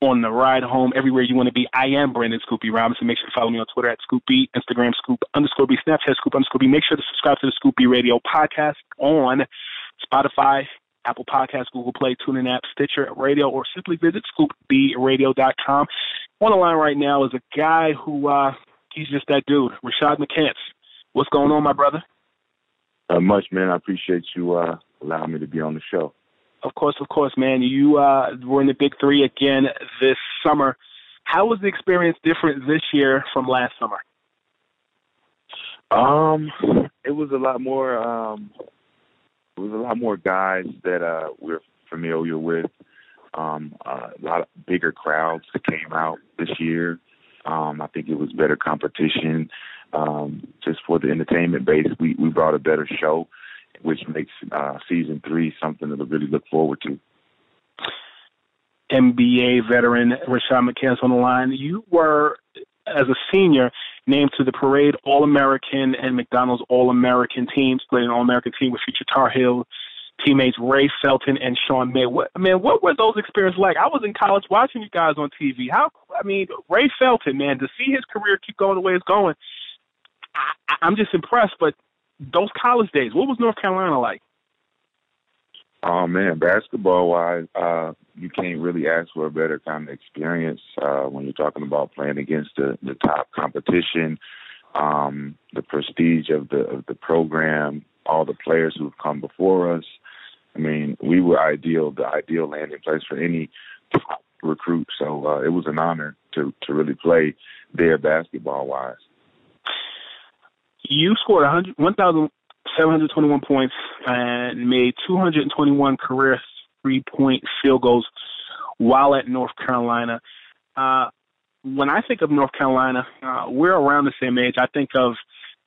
on the ride home, everywhere you want to be. I am Brandon Scoop B Robinson. Make sure to follow me on Twitter at Scoop B, Instagram Scoop underscore B, Snapchat Scoop underscore B. Make sure to subscribe to the Scoop B Radio podcast on Spotify, Apple Podcasts, Google Play, TuneIn app, Stitcher Radio, or simply visit scoopbradio.com. On the line right now is a guy who uh, he's just that dude, Rashad McCants. What's going on, my brother? Much, man. I appreciate you uh, allowing me to be on the show. Of course, of course, man. You uh, were in the Big Three again this summer. How was the experience different this year from last summer? Um, it was a lot more. Um, it was a lot more guys that uh, we're familiar with. Um, a lot of bigger crowds that came out this year. Um, I think it was better competition. Um, just for the entertainment base, we we brought a better show, which makes uh, season three something to really look forward to. NBA veteran Rashad McCants on the line. You were, as a senior, named to the Parade All American and McDonald's All American teams, played an All American team with future Tar Heel teammates Ray Felton and Sean May. What, man, what were those experiences like? I was in college watching you guys on TV. How, I mean, Ray Felton, man, to see his career keep going the way it's going, I, I'm just impressed. But those college days, what was North Carolina like? Oh man, basketball wise, uh, you can't really ask for a better kind of experience uh, when you're talking about playing against the, the top competition, um, the prestige of the of the program, all the players who've come before us. I mean, we were ideal, the ideal landing place for any top recruit. So uh, it was an honor to to really play there basketball wise. You scored 100, 1,721 points and made 221 career three point field goals while at North Carolina. Uh, when I think of North Carolina, uh, we're around the same age. I think of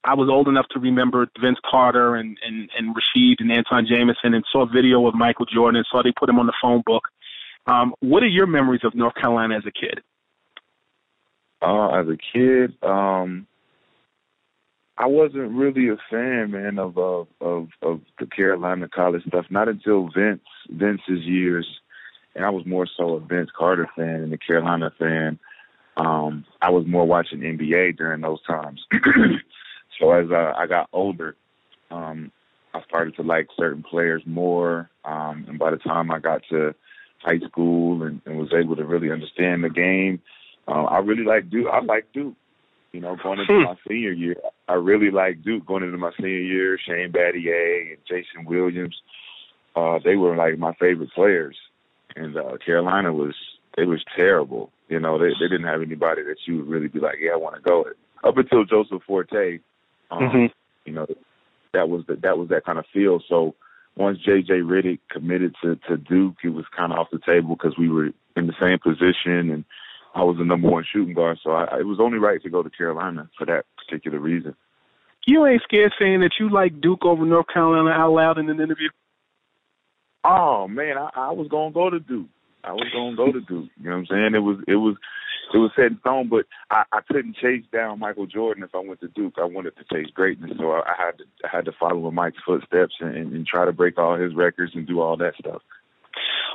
I was old enough to remember Vince Carter and, and, and Rasheed and Antawn Jamison and saw a video of Michael Jordan and saw they put him on the phone book. Um, what are your memories of North Carolina as a kid? Uh, as a kid, um, I wasn't really a fan, man, of uh, of of the Carolina college stuff. Not until Vince Vince's years, and I was more so a Vince Carter fan and a Carolina fan. Um, I was more watching NBA during those times. so as uh, I got older, um, I started to like certain players more. Um, and by the time I got to high school and, and was able to really understand the game, uh, I really like Duke. I like Duke. You know, going into my senior year, I really like Duke. Going into my senior year, Shane Battier and Jason Williams, uh, they were like my favorite players. And uh, Carolina was they was terrible. You know, they they didn't have anybody that you would really be like, yeah, I want to go with. Up until Joseph Forte, um, Mhm. you know, that was the, that was that kind of feel. So once JJ Redick committed to to Duke, it was kind of off the table because we were in the same position and I was the number one shooting guard. So I, it was only right to go to Carolina for that particular reason. you ain't scared saying that you like Duke over North Carolina out loud in an interview? Oh man, I, I was gonna go to Duke. I was gonna go to Duke. You know what I'm saying? It was it was it was set in stone, but I, I couldn't chase down Michael Jordan if I went to Duke. I wanted to chase greatness, so I, I had to I had to follow in Mike's footsteps and, and, and try to break all his records and do all that stuff.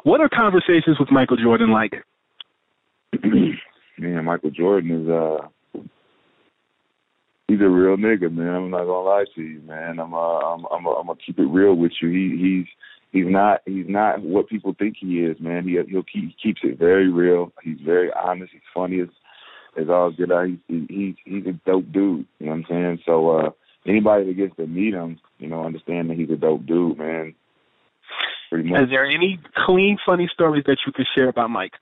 What are conversations with Michael Jordan like? man, Michael Jordan is uh he's a real nigga, man. I'm not gonna lie to you, man. I'm uh I'm I'm, I'm gonna keep it real with you. He he's he's not he's not what people think he is, man. He he'll keep he keeps it very real. He's very honest. He's funny as as all get out. He's he's he's a dope dude. You know what I'm saying? So uh anybody that gets to meet him, you know, understand that he's a dope dude, man. Pretty much. Is there any clean, funny stories that you could share about Mike?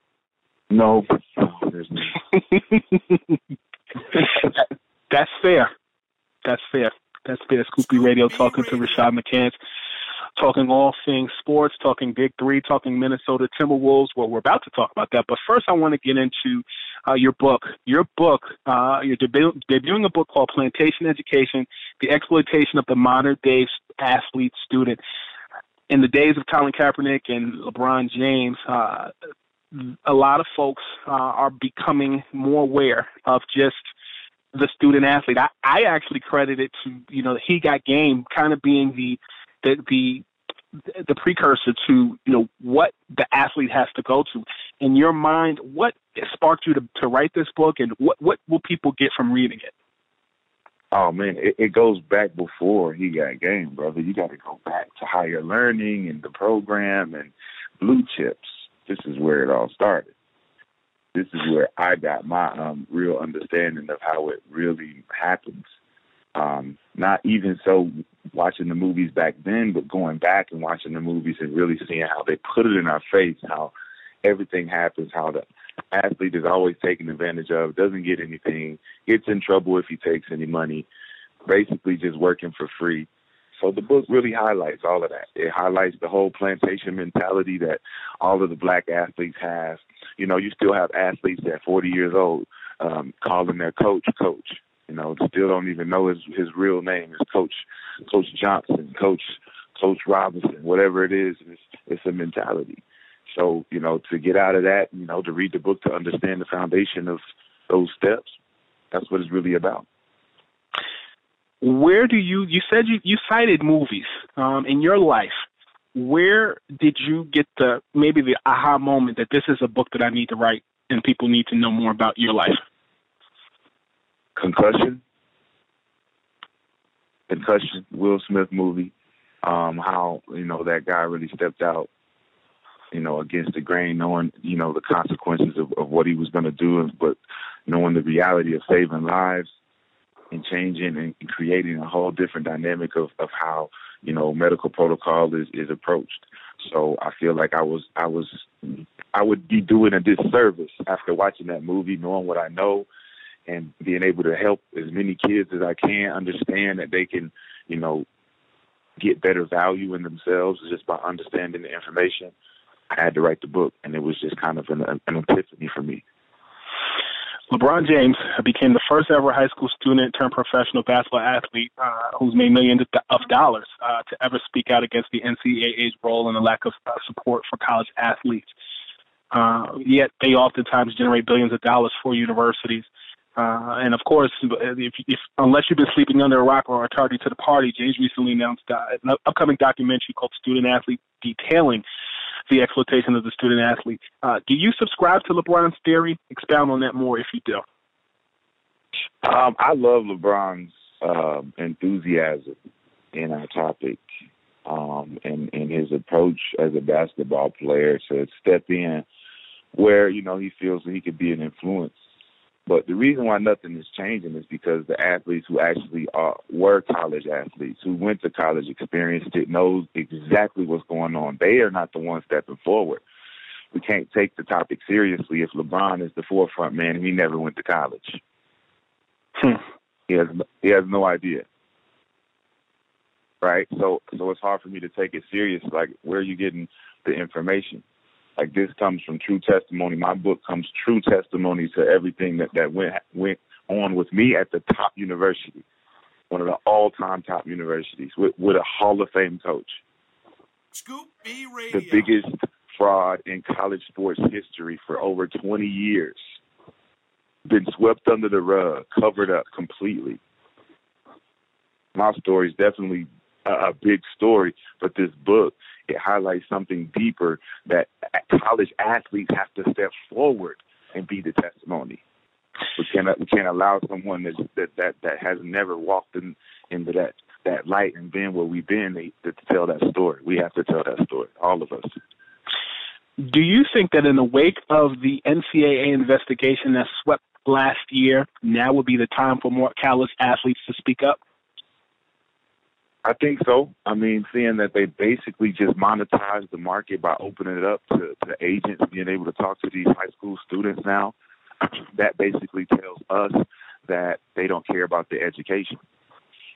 No, no there's no. That's fair. That's fair. That's fair. Scoop B Radio talking to Rashad McCants talking all things sports, talking Big Three, talking Minnesota Timberwolves. Well, we're about to talk about that, but first I want to get into uh, your book. Your book, uh, you're debu- debuting a book called Plantation Education: The Exploitation of the Modern Day Athlete Student. In the days of Colin Kaepernick and LeBron James, uh, a lot of folks uh, are becoming more aware of just the student athlete. I, I actually credit it to you know he got game kind of being the the the the precursor to you know what the athlete has to go to. In your mind, what sparked you to to write this book, and what what will people get from reading it? Oh man, it, it goes back before he got game, brother. You got to go back to higher learning and the program and blue chips. This is where it all started. This is where I got my um, real understanding of how it really happens. Um, not even so watching the movies back then, but going back and watching the movies and really seeing how they put it in our face, how everything happens, how the athlete is always taken advantage of, doesn't get anything, gets in trouble if he takes any money, basically just working for free. So the book really highlights all of that. It highlights the whole plantation mentality that all of the black athletes have. You know, you still have athletes at 40 years old um, calling their coach coach. You know, still don't even know his his real name His Coach Coach Johnson, Coach Coach Robinson, whatever it is. It's, it's a mentality. So you know, to get out of that, you know, to read the book to understand the foundation of those steps, that's what it's really about. Where do you? You said you you cited movies um, in your life. Where did you get the maybe the aha moment that this is a book that I need to write and people need to know more about your life? Concussion. Concussion, Will Smith movie. Um, how, you know, that guy really stepped out, you know, against the grain, knowing, you know, the consequences of, of what he was going to do, but knowing the reality of saving lives and changing and creating a whole different dynamic of, of how, you know, medical protocol is, is approached. So I feel like I was I was I would be doing a disservice after watching that movie, knowing what I know and being able to help as many kids as I can understand that they can, you know, get better value in themselves just by understanding the information. I had to write the book, and it was just kind of an, an epiphany for me. LeBron James became the first ever high school student turned professional basketball athlete uh, who's made millions of dollars uh, to ever speak out against the NCAA's role and the lack of uh, support for college athletes. Uh, yet they oftentimes generate billions of dollars for universities. Uh, and of course, if, if unless you've been sleeping under a rock or are tardy to the party, James recently announced uh, an upcoming documentary called Student Athlete, detailing the exploitation of the student athlete. Uh, do you subscribe to LeBron's theory? Expound on that more if you do. Um, I love LeBron's um, enthusiasm in our topic um, and, and his approach as a basketball player to step in where you know he feels that he could be an influence but the reason why nothing is changing is because the athletes who actually are were college athletes, who went to college, experienced it, knows exactly what's going on. They are not the ones stepping forward. We can't take the topic seriously if LeBron is the forefront man and he never went to college. Hmm. He has he has no idea. Right? So so it's hard for me to take it serious. Like where are you getting the information? Like this comes from true testimony. My book comes true testimony to everything that that went went on with me at the top university. one of the all-time top universities with, with a Hall of Fame coach. Scoop B Radio. The biggest fraud in college sports history for over 20 years. Been swept under the rug, covered up completely. My story is definitely a, a big story, but this book it highlights something deeper that college athletes have to step forward and be the testimony. We can't we can't allow someone that that that, that has never walked in, into that that light and been where we've been to, to tell that story. We have to tell that story, all of us. Do you think that in the wake of the NCAA investigation that swept last year, now would be the time for more college athletes to speak up? I think so. I mean, seeing that they basically just monetize the market by opening it up to, to agents being able to talk to these high school students now, that basically tells us that they don't care about the education.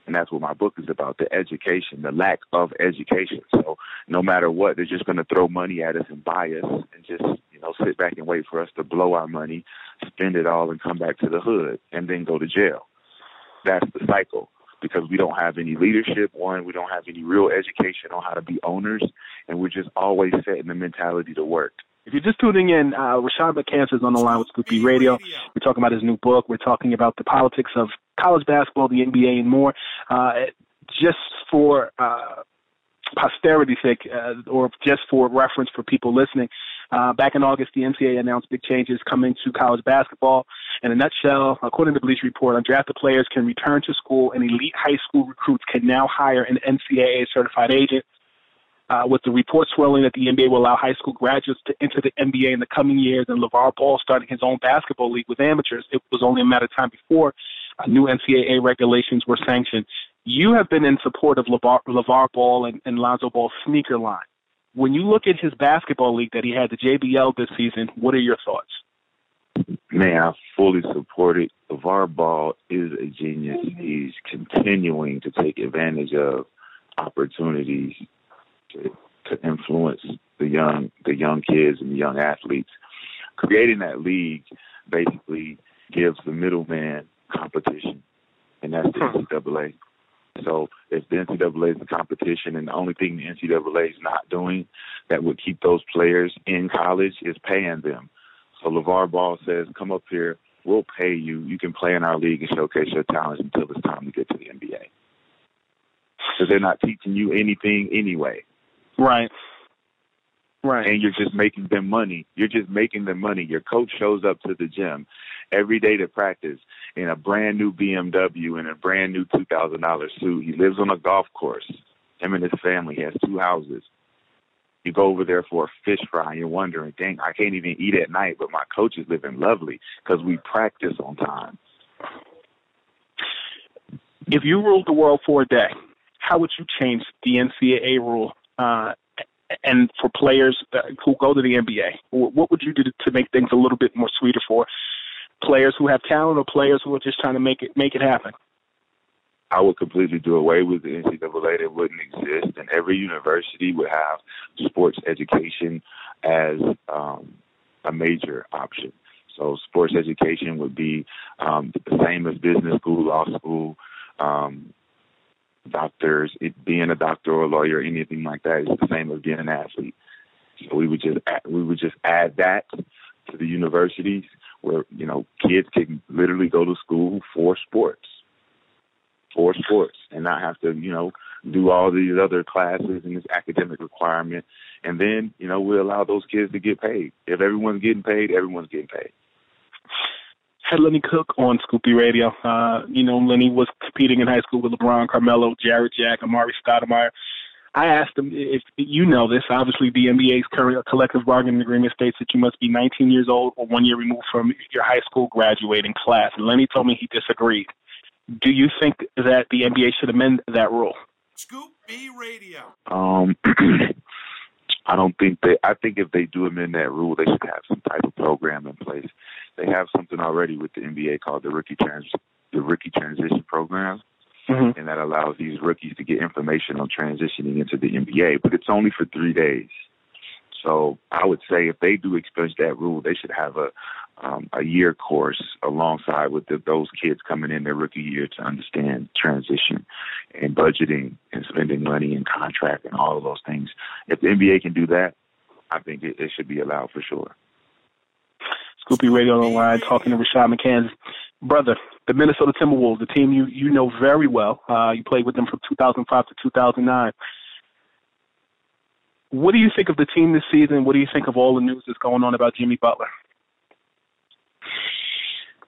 And that's what my book is about the education, the lack of education. So no matter what, they're just going to throw money at us and buy us and just, you know, sit back and wait for us to blow our money, spend it all, and come back to the hood and then go to jail. That's the cycle because we don't have any leadership. One, we don't have any real education on how to be owners, and we're just always setting the mentality to work. If you're just tuning in, uh, Rashad McCants is on the line with Scoop B Radio. We're talking about his new book. We're talking about the politics of college basketball, the NBA, and more. Uh, just for uh, posterity's sake, uh, or just for reference for people listening, uh, back in August, the NCAA announced big changes coming to college basketball. In a nutshell, according to Bleacher Report, undrafted players can return to school, and elite high school recruits can now hire an NCAA certified agent. Uh, with the report swirling that the NBA will allow high school graduates to enter the NBA in the coming years, and LaVar Ball starting his own basketball league with amateurs, it was only a matter of time before uh, new NCAA regulations were sanctioned. You have been in support of LaVar, LaVar Ball and, and Lonzo Ball's sneaker line. When you look at his basketball league that he had, the JBL this season, what are your thoughts? Man, I fully support it. LaVar Ball is a genius. He's continuing to take advantage of opportunities to, to influence the young the young kids and the young athletes. Creating that league basically gives the middleman competition, and that's the hmm. NCAA. So if the NCAA is the competition, and the only thing the NCAA is not doing that would keep those players in college is paying them. So LaVar Ball says, "Come up here, we'll pay you. You can play in our league and showcase your talents until it's time to get to the NBA." Because they're not teaching you anything anyway. Right. Right. And you're just making them money. You're just making them money. Your coach shows up to the gym every day to practice in a brand new BMW and a brand new two thousand dollar suit. He lives on a golf course. Him and his family he has two houses. You go over there for a fish fry and you're wondering, dang, I can't even eat at night, but my coach is living lovely because we practice on time. If you ruled the world for a day, how would you change the NCAA rule uh, and for players who go to the NBA? What would you do to make things a little bit more sweeter for players who have talent or players who are just trying to make it make it happen? I would completely do away with the NCAA that wouldn't exist, and every university would have sports education as um, a major option. So sports education would be um, the same as business school, law school, um, doctors. It, being a doctor or a lawyer, anything like that, is the same as being an athlete. So we would just add, we would just add that to the universities where you know kids can literally go to school for sports, for sports, and not have to you know do all these other classes and this academic requirement. And then you know we allow those kids to get paid. If everyone's getting paid, everyone's getting paid had Lenny Cooke on Scoop B Radio. Uh, you know, Lenny was competing in high school with LeBron, Carmelo, Jarrett Jack, Amar'e Stoudemire. I asked him if you know this. Obviously, the NBA's current collective bargaining agreement states that you must be 19 years old or one year removed from your high school graduating class. And Lenny told me he disagreed. Do you think that the NBA should amend that rule? Scoop B Radio. Um, I don't think they. I think if they do amend that rule, they should have some type of program in place. They have something already with the NBA called the rookie trans the rookie transition program, mm-hmm. and that allows these rookies to get information on transitioning into the NBA. But it's only for three days. So I would say if they do expunge that rule, they should have a um, a year course alongside with the, those kids coming in their rookie year to understand transition and budgeting and spending money and contract and all of those things. If the NBA can do that, I think it, it should be allowed for sure. Scoop B Radio on the line talking to Rashad McCants. Brother, the Minnesota Timberwolves, the team you, you know very well. Uh, you played with them from 2005 to 2009. What do you think of the team this season? What do you think of all the news that's going on about Jimmy Butler?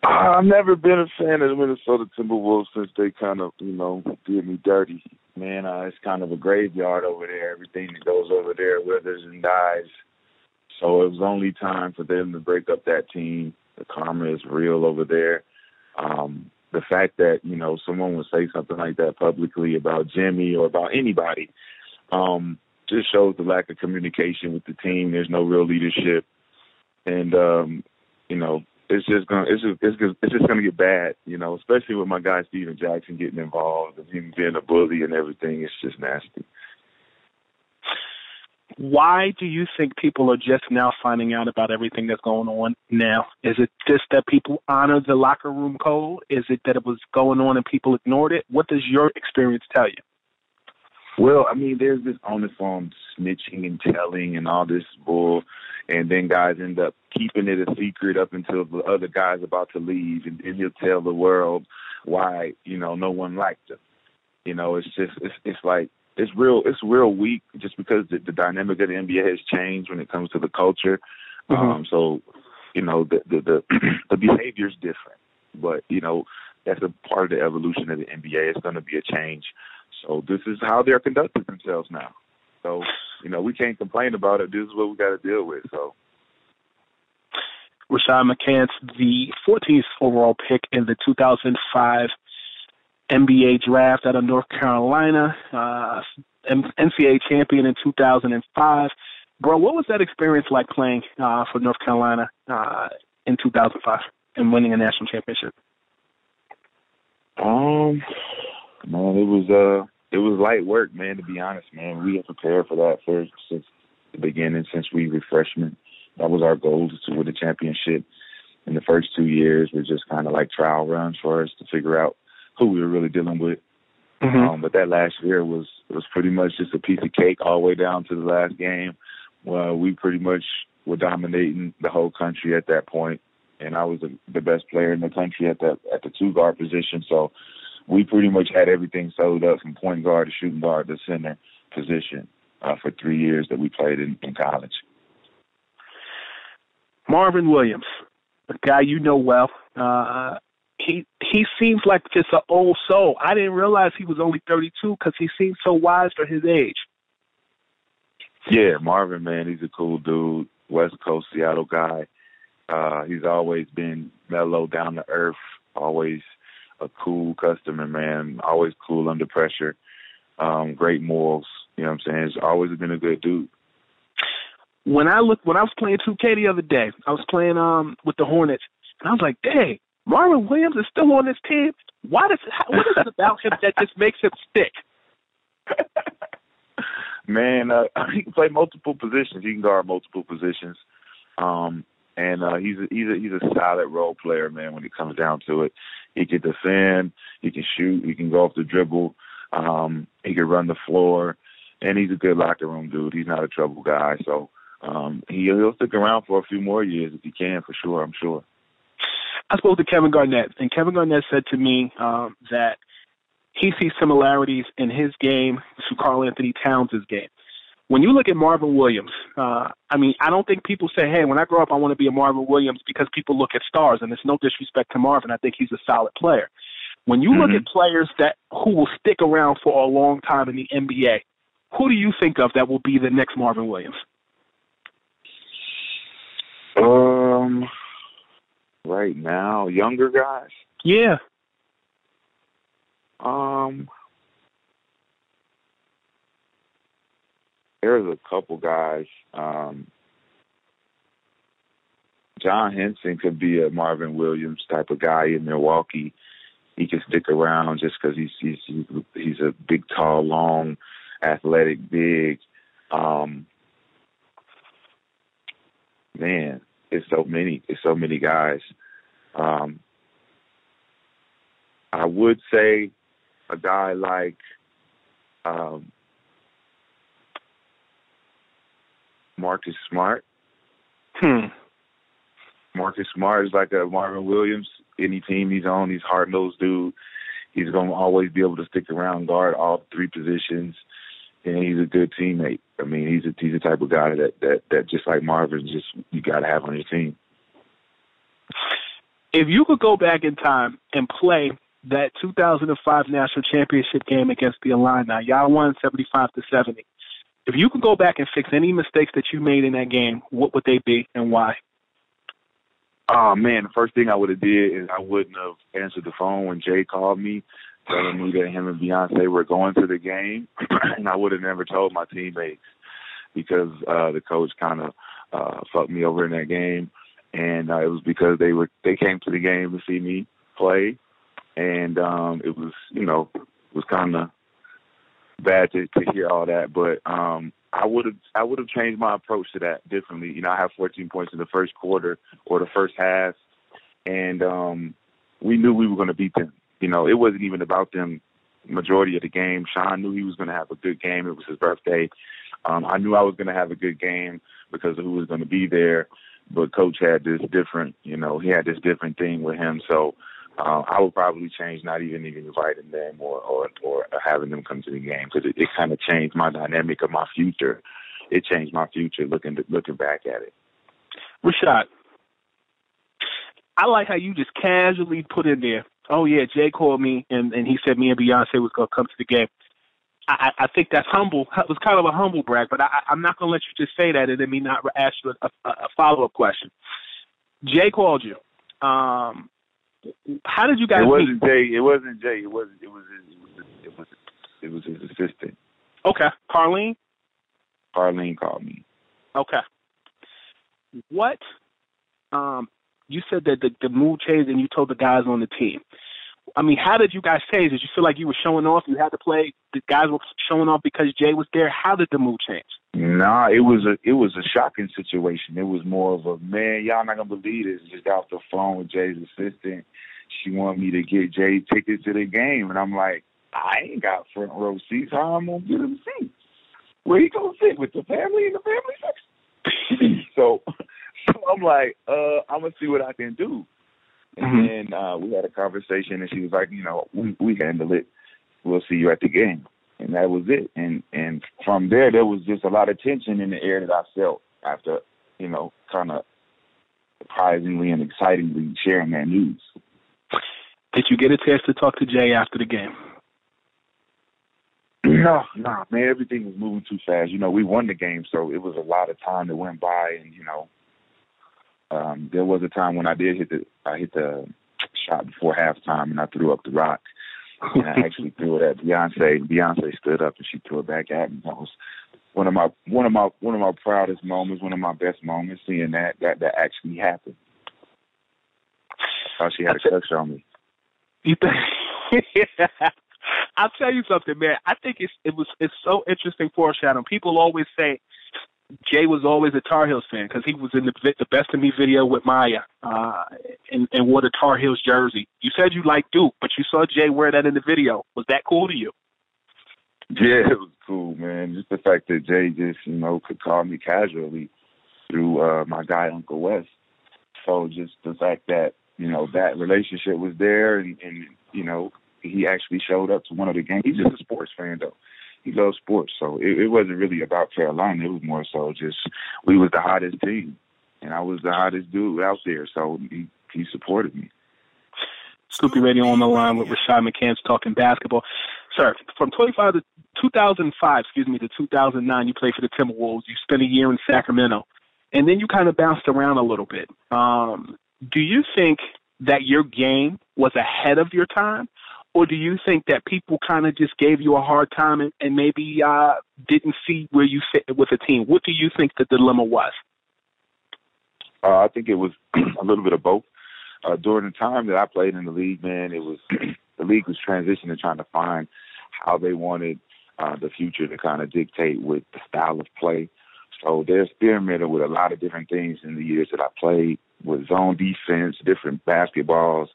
I've never been a fan of the Minnesota Timberwolves since they kind of, you know, did me dirty. Man, uh, it's kind of a graveyard over there. Everything that goes over there withers and dies. So it was only time for them to break up that team. The karma is real over there. Um, the fact that, you know, someone would say something like that publicly about Jimmy or about anybody um, just shows the lack of communication with the team. There's no real leadership. And, um, you know, it's just gonna it's just it's just, it's just gonna get bad, you know, especially with my guy Stephen Jackson getting involved and him being a bully and everything. It's just nasty. Why do you think people are just now finding out about everything that's going on now? Is it just that people honor the locker room code? Is it that it was going on and people ignored it? What does your experience tell you? Well, I mean, there's this on the phone snitching and telling and all this bull, and then guys end up keeping it a secret up until the other guy's about to leave, and then he'll tell the world why you know no one liked him. You know, it's just it's it's like it's real it's real weak just because the, the dynamic of the NBA has changed when it comes to the culture. Mm-hmm. Um, so you know the the the, the behavior is different, but you know that's a part of the evolution of the NBA. It's going to be a change so this is how they're conducting themselves now. So, you know, we can't complain about it. This is what we got to deal with. So. Rashad McCants, the 14th overall pick in the 2005 NBA draft out of North Carolina, uh, NCAA champion in 2005. Bro, what was that experience like playing uh, for North Carolina uh, in 2005 and winning a national championship? Um, man, it was uh, it was light work, man. To be honest, man, we had prepared for that for since the beginning, since we were freshmen. That was our goal to win the championship. In the first two years, were just kind of like trial runs for us to figure out who we were really dealing with. Mm-hmm. Um, but that last year was was pretty much just a piece of cake all the way down to the last game. Well, we pretty much were dominating the whole country at that point, and I was the, the best player in the country at that at the two guard position. So we pretty much had everything sold up from point guard to shooting guard to center position uh, for three years that we played in, in college. Marvin Williams, a guy you know well. Uh, he he seems like just an old soul. I didn't realize he was only 32 because he seems so wise for his age. Yeah, Marvin, man, he's a cool dude. West Coast Seattle guy. Uh, he's always been mellow, down to earth, always a cool customer, man. Always cool under pressure. Um, great morals. You know what I'm saying? He's always been a good dude. When I look, when I was playing 2K the other day, I was playing um with the Hornets, and I was like, "Dang, Marvin Williams is still on this team. Why does what is it about him that just makes him stick?" Man, uh, he can play multiple positions. He can guard multiple positions. Um, and uh, he's a, he's a, he's a solid role player, man. When it comes down to it, he can defend, he can shoot, he can go off the dribble, um, he can run the floor, and he's a good locker room dude. He's not a trouble guy, so um, he, he'll stick around for a few more years if he can, for sure. I'm sure. I spoke to Kevin Garnett, and Kevin Garnett said to me um, that he sees similarities in his game to Karl-Anthony Towns' game when you look at Marvin Williams, uh, I mean, I don't think people say, "Hey, when I grow up, I want to be a Marvin Williams," because people look at stars, and it's no disrespect to Marvin. I think he's a solid player. When you mm-hmm. look at players that who will stick around for a long time in the NBA, who do you think of that will be the next Marvin Williams? Um, right now, younger guys. Yeah. Um, there's a couple guys. Um, John Henson could be a Marvin Williams type of guy in Milwaukee. He can stick around just because he's, he's he's a big, tall, long, athletic, big. Um, man, it's so many. It's so many guys. Um, I would say a guy like um, Marcus Smart. Hmm. Marcus Smart is like a Marvin Williams. Any team he's on, he's hard nosed dude. He's going to always be able to stick around, guard all three positions, and he's a good teammate. I mean, he's a he's the type of guy that that that just like Marvin, just you got to have on your team. If you could go back in time and play that 2005 national championship game against the Illini, y'all won 75 to 70. If you could go back and fix any mistakes that you made in that game, what would they be and why? Oh man, the first thing I would have did is I wouldn't have answered the phone when Jay called me telling me that him and Beyonce were going to the game, and I would have never told my teammates because uh, the coach kind of uh, fucked me over in that game, and uh, it was because they were they came to the game to see me play, and um, it was you know was kind of bad to, to hear all that, but um, I would have I would have changed my approach to that differently. You know, I have 14 points in the first quarter or the first half, and um, we knew we were going to beat them. You know, it wasn't even about them majority of the game. Sean knew he was going to have a good game. It was his birthday. Um, I knew I was going to have a good game because of who was going to be there. But coach had this different, you know, he had this different thing with him. So uh, I would probably change not even even inviting them or or, or having them come to the game because it, it kind of changed my dynamic of my future. It changed my future looking looking back at it. Rashad, I like how you just casually put in there. Oh yeah, Jay called me and and he said me and Beyonce was gonna come to the game. I, I think that's humble. It was kind of a humble brag, but I, I'm not gonna let you just say that and then me not ask you a, a, a follow up question. Jay called you. Um, how did you guys? It wasn't meet? Jay. It wasn't Jay. It wasn't. It was. It was. It was. It was his assistant. Okay, Carlene. Carlene called me. Okay. What? Um, you said that the, the mood changed, and you told the guys on the team. I mean, how did you guys change? Did you feel like you were showing off? You had to play. The guys were showing off because Jay was there. How did the mood change? Nah, it was a it was a shocking situation. It was more of a man, y'all not gonna believe this. Just got off the phone with Jay's assistant. She wanted me to get Jay tickets to the game, and I'm like, I ain't got front row seats. How I'm gonna get him seats? Where he gonna sit with the family in the family section? so, so I'm like, uh, I'm gonna see what I can do. And Mhm. then uh, we had a conversation, and she was like, you know, we we handle it. We'll see you at the game and that was it. And and from there, there was just a lot of tension in the air that I felt after, you know, kind of surprisingly and excitingly sharing that news. Did you get a chance to talk to Jay after the game? No, no, man, everything was moving too fast. You know, we won the game, so it was a lot of time that went by, and you know, um, there was a time when I did hit the I hit the shot before halftime, and I threw up the rock. and I actually threw it at Beyonce. Beyonce stood up and she threw it back at me. That was one of my one of my one of my proudest moments, one of my best moments, seeing that that that actually happened. I thought she had a crush on me. You think? I'll tell you something, man. I think it's it was it's so interesting foreshadowing. People always say Jay was always a Tar Heels fan because he was in the the Best of Me video with Maya uh, and and wore the Tar Heels jersey. You said you liked Duke, but you saw Jay wear that in the video. Was that cool to you? Yeah, it was cool, man. Just the fact that Jay just, you know, could call me casually through uh my guy Uncle West. So just the fact that, you know, that relationship was there and, and you know, he actually showed up to one of the games. He's just a sports fan though. He loves sports. So it, it wasn't really about Carolina. It was more so just we was the hottest team. And I was the hottest dude out there. So he he supported me. Scoop B Radio on the line with Rashad McCants talking basketball. Sir, from 25 to 2005, excuse me, to 2009, you played for the Timberwolves. You spent a year in Sacramento, and then you kind of bounced around a little bit. Um, do you think that your game was ahead of your time, or do you think that people kind of just gave you a hard time and, and maybe uh, didn't see where you fit with the team? What do you think the dilemma was? Uh, I think it was a little bit of both. Uh, during the time that I played in the league, man, it was the league was transitioning, trying to find how they wanted uh, the future to kind of dictate with the style of play. So they're experimenting with a lot of different things in the years that I played with zone defense, different basketballs,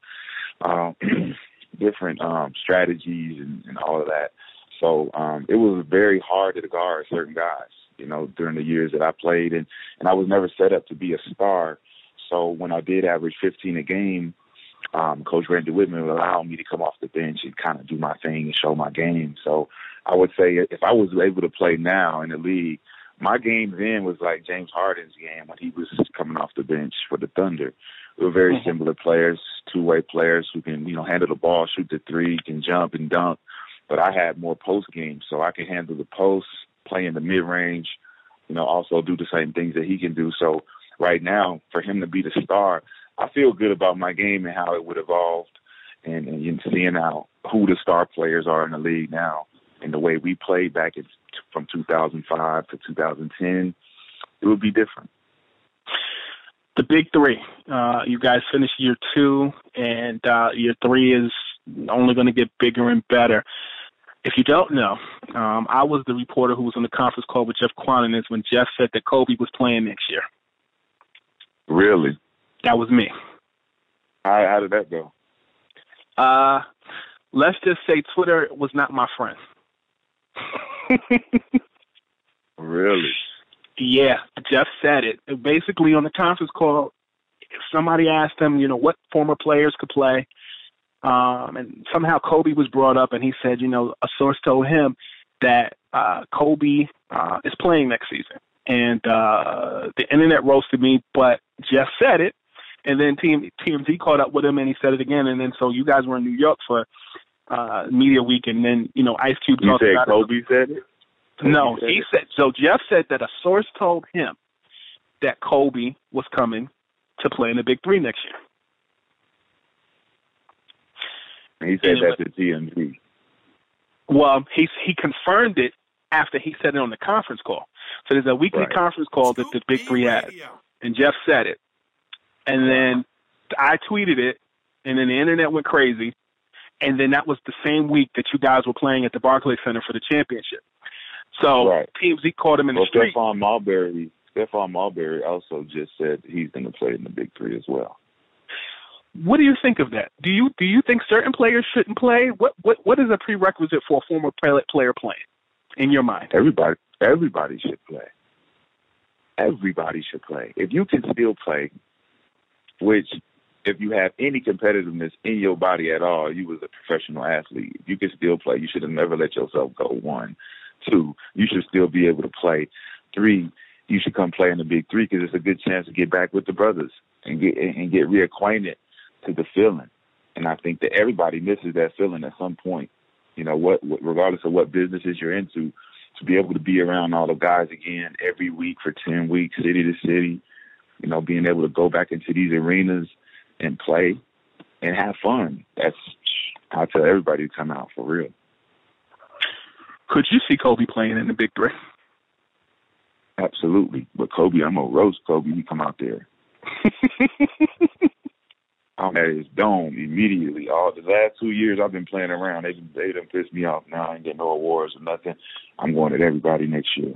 um, different um, strategies, and, and all of that. So um, it was very hard to guard certain guys, you know, during the years that I played, and and I was never set up to be a star. So when I did average 15 a game, um, Coach Randy Wittman would allow me to come off the bench and kind of do my thing and show my game. So I would say if I was able to play now in the league, my game then was like James Harden's game when he was coming off the bench for the Thunder. We were very mm-hmm. similar players, two way players who can, you know, handle the ball, shoot the three, can jump and dunk. But I had more post game, so I can handle the post, play in the mid range, you know, also do the same things that he can do. So right now, for him to be the star, I feel good about my game and how it would evolve and, and seeing how who the star players are in the league now and the way we played back in, from 2005 to 2010, it would be different. The big three. Uh, you guys finished year two, and uh, year three is only going to get bigger and better. If you don't know, um, I was the reporter who was on the conference call with Jeff Kwatinetz when Jeff said that Kobe was playing next year. Really? That was me. How, how did that go? Uh, let's just say Twitter was not my friend. really? Yeah, Jeff said it. Basically, on the conference call, if somebody asked him, you know, what former players could play. Um, and somehow Kobe was brought up, and he said, you know, a source told him that uh, Kobe uh, is playing next season. And uh, the internet roasted me, but Jeff said it. And then TM, TMZ caught up with him, and he said it again. And then so you guys were in New York for uh, media week, and then you know Ice Cube you said about Kobe it. said it. Kobe no, said he said so. Jeff said that a source told him that Kobe was coming to play in the Big Three next year. And he said And it that to TMZ. Well, he he confirmed it after he said it on the conference call. So there's a weekly Right. conference call that the Big Three B has, and Jeff said it, and then I tweeted it, and then the internet went crazy, and then that was the same week that you guys were playing at the Barclays Center for the championship. So Right. TMZ called him in the Well, street. Stephon Marbury, Stephon Marbury also just said he's going to play in the Big Three as well. What do you think of that? Do you do you think certain players shouldn't play? What what what is a prerequisite for a former play- player playing in your mind? Everybody, everybody should play. Everybody should play. If you can still play, which if you have any competitiveness in your body at all, you was a professional athlete. If you can still play, you should have never let yourself go. One, two, you should still be able to play. Three, you should come play in the big three because it's a good chance to get back with the brothers and get and get reacquainted to the feeling. And I think that everybody misses that feeling at some point. You know, what, what regardless of what businesses you're into, to be able to be around all the guys again every week for ten weeks, city to city. You know, being able to go back into these arenas and play and have fun. That's I tell everybody to come out for real. Could you see Kobe playing in the Big Three? Absolutely. But Kobe, I'm gonna roast Kobe. You come out there. I'm at his dome immediately. All the last two years I've been playing around. They they done pissed me off. Now I ain't getting no awards or nothing. I'm going at everybody next year.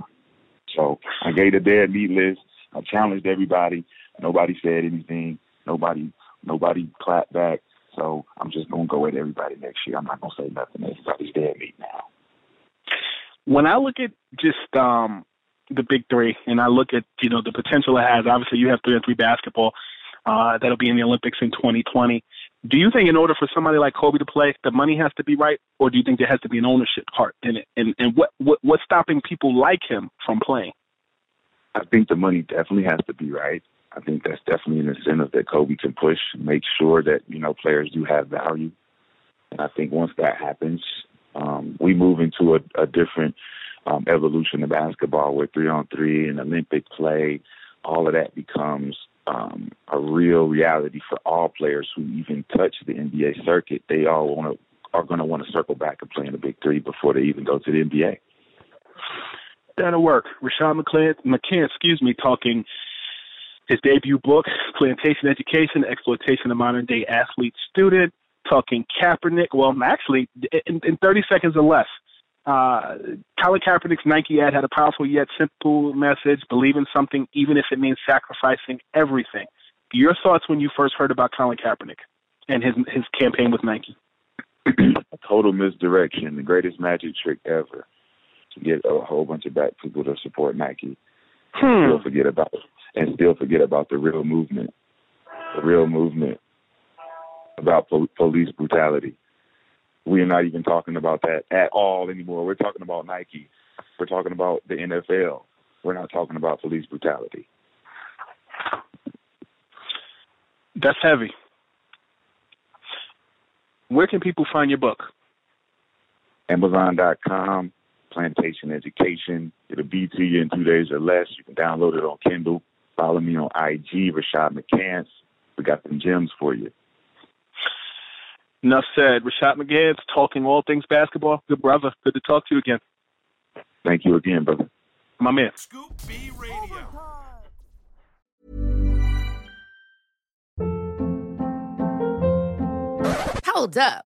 So I gave the dead meat list. I challenged everybody. Nobody said anything. Nobody nobody clapped back. So I'm just gonna go at everybody next year. I'm not gonna say nothing. Everybody's dead meat now. When I look at just um the big three and I look at, you know, the potential it has, obviously you have three and three basketball, uh, that'll be in the Olympics in twenty twenty. Do you think in order for somebody like Kobe to play, the money has to be right, or do you think there has to be an ownership part in it? And and what, what what's stopping people like him from playing? I think the money definitely has to be right. I think that's definitely an incentive that Kobe can push, make sure that you know players do have value. And I think once that happens, um, we move into a, a different um, evolution of basketball where three on three and Olympic play, all of that becomes um, a real reality for all players who even touch the NBA circuit. They all want to are going to want to circle back and play in the Big Three before they even go to the NBA. That'll work. Rashawn McCann, McCann, excuse me, talking his debut book, Plantation Education, Exploitation of Modern Day Athlete Student, talking Kaepernick. Well, actually, in, in 30 seconds or less, Uh, Colin Kaepernick's Nike ad had a powerful yet simple message: believe in something, even if it means sacrificing everything. Your thoughts when you first heard about Colin Kaepernick and his his campaign with Nike? total misdirection, the greatest magic trick ever to get a whole bunch of black people to support Nike. Hmm. And still forget about and still forget about the real movement, the real movement about po- police brutality. We are not even talking about that at all anymore. We're talking about Nike. We're talking about the NFL. We're not talking about police brutality. That's heavy. Where can people find your book? Amazon.com, Plantation Education. It'll be to you in two days or less. You can download it on Kindle. Follow me on IG, Rashad McCants. We got some gems for you. Enough said. Rashad McCants talking all things basketball. Good brother. Good to talk to you again. Thank you again, brother. My man. Scoop B Radio. Hold up.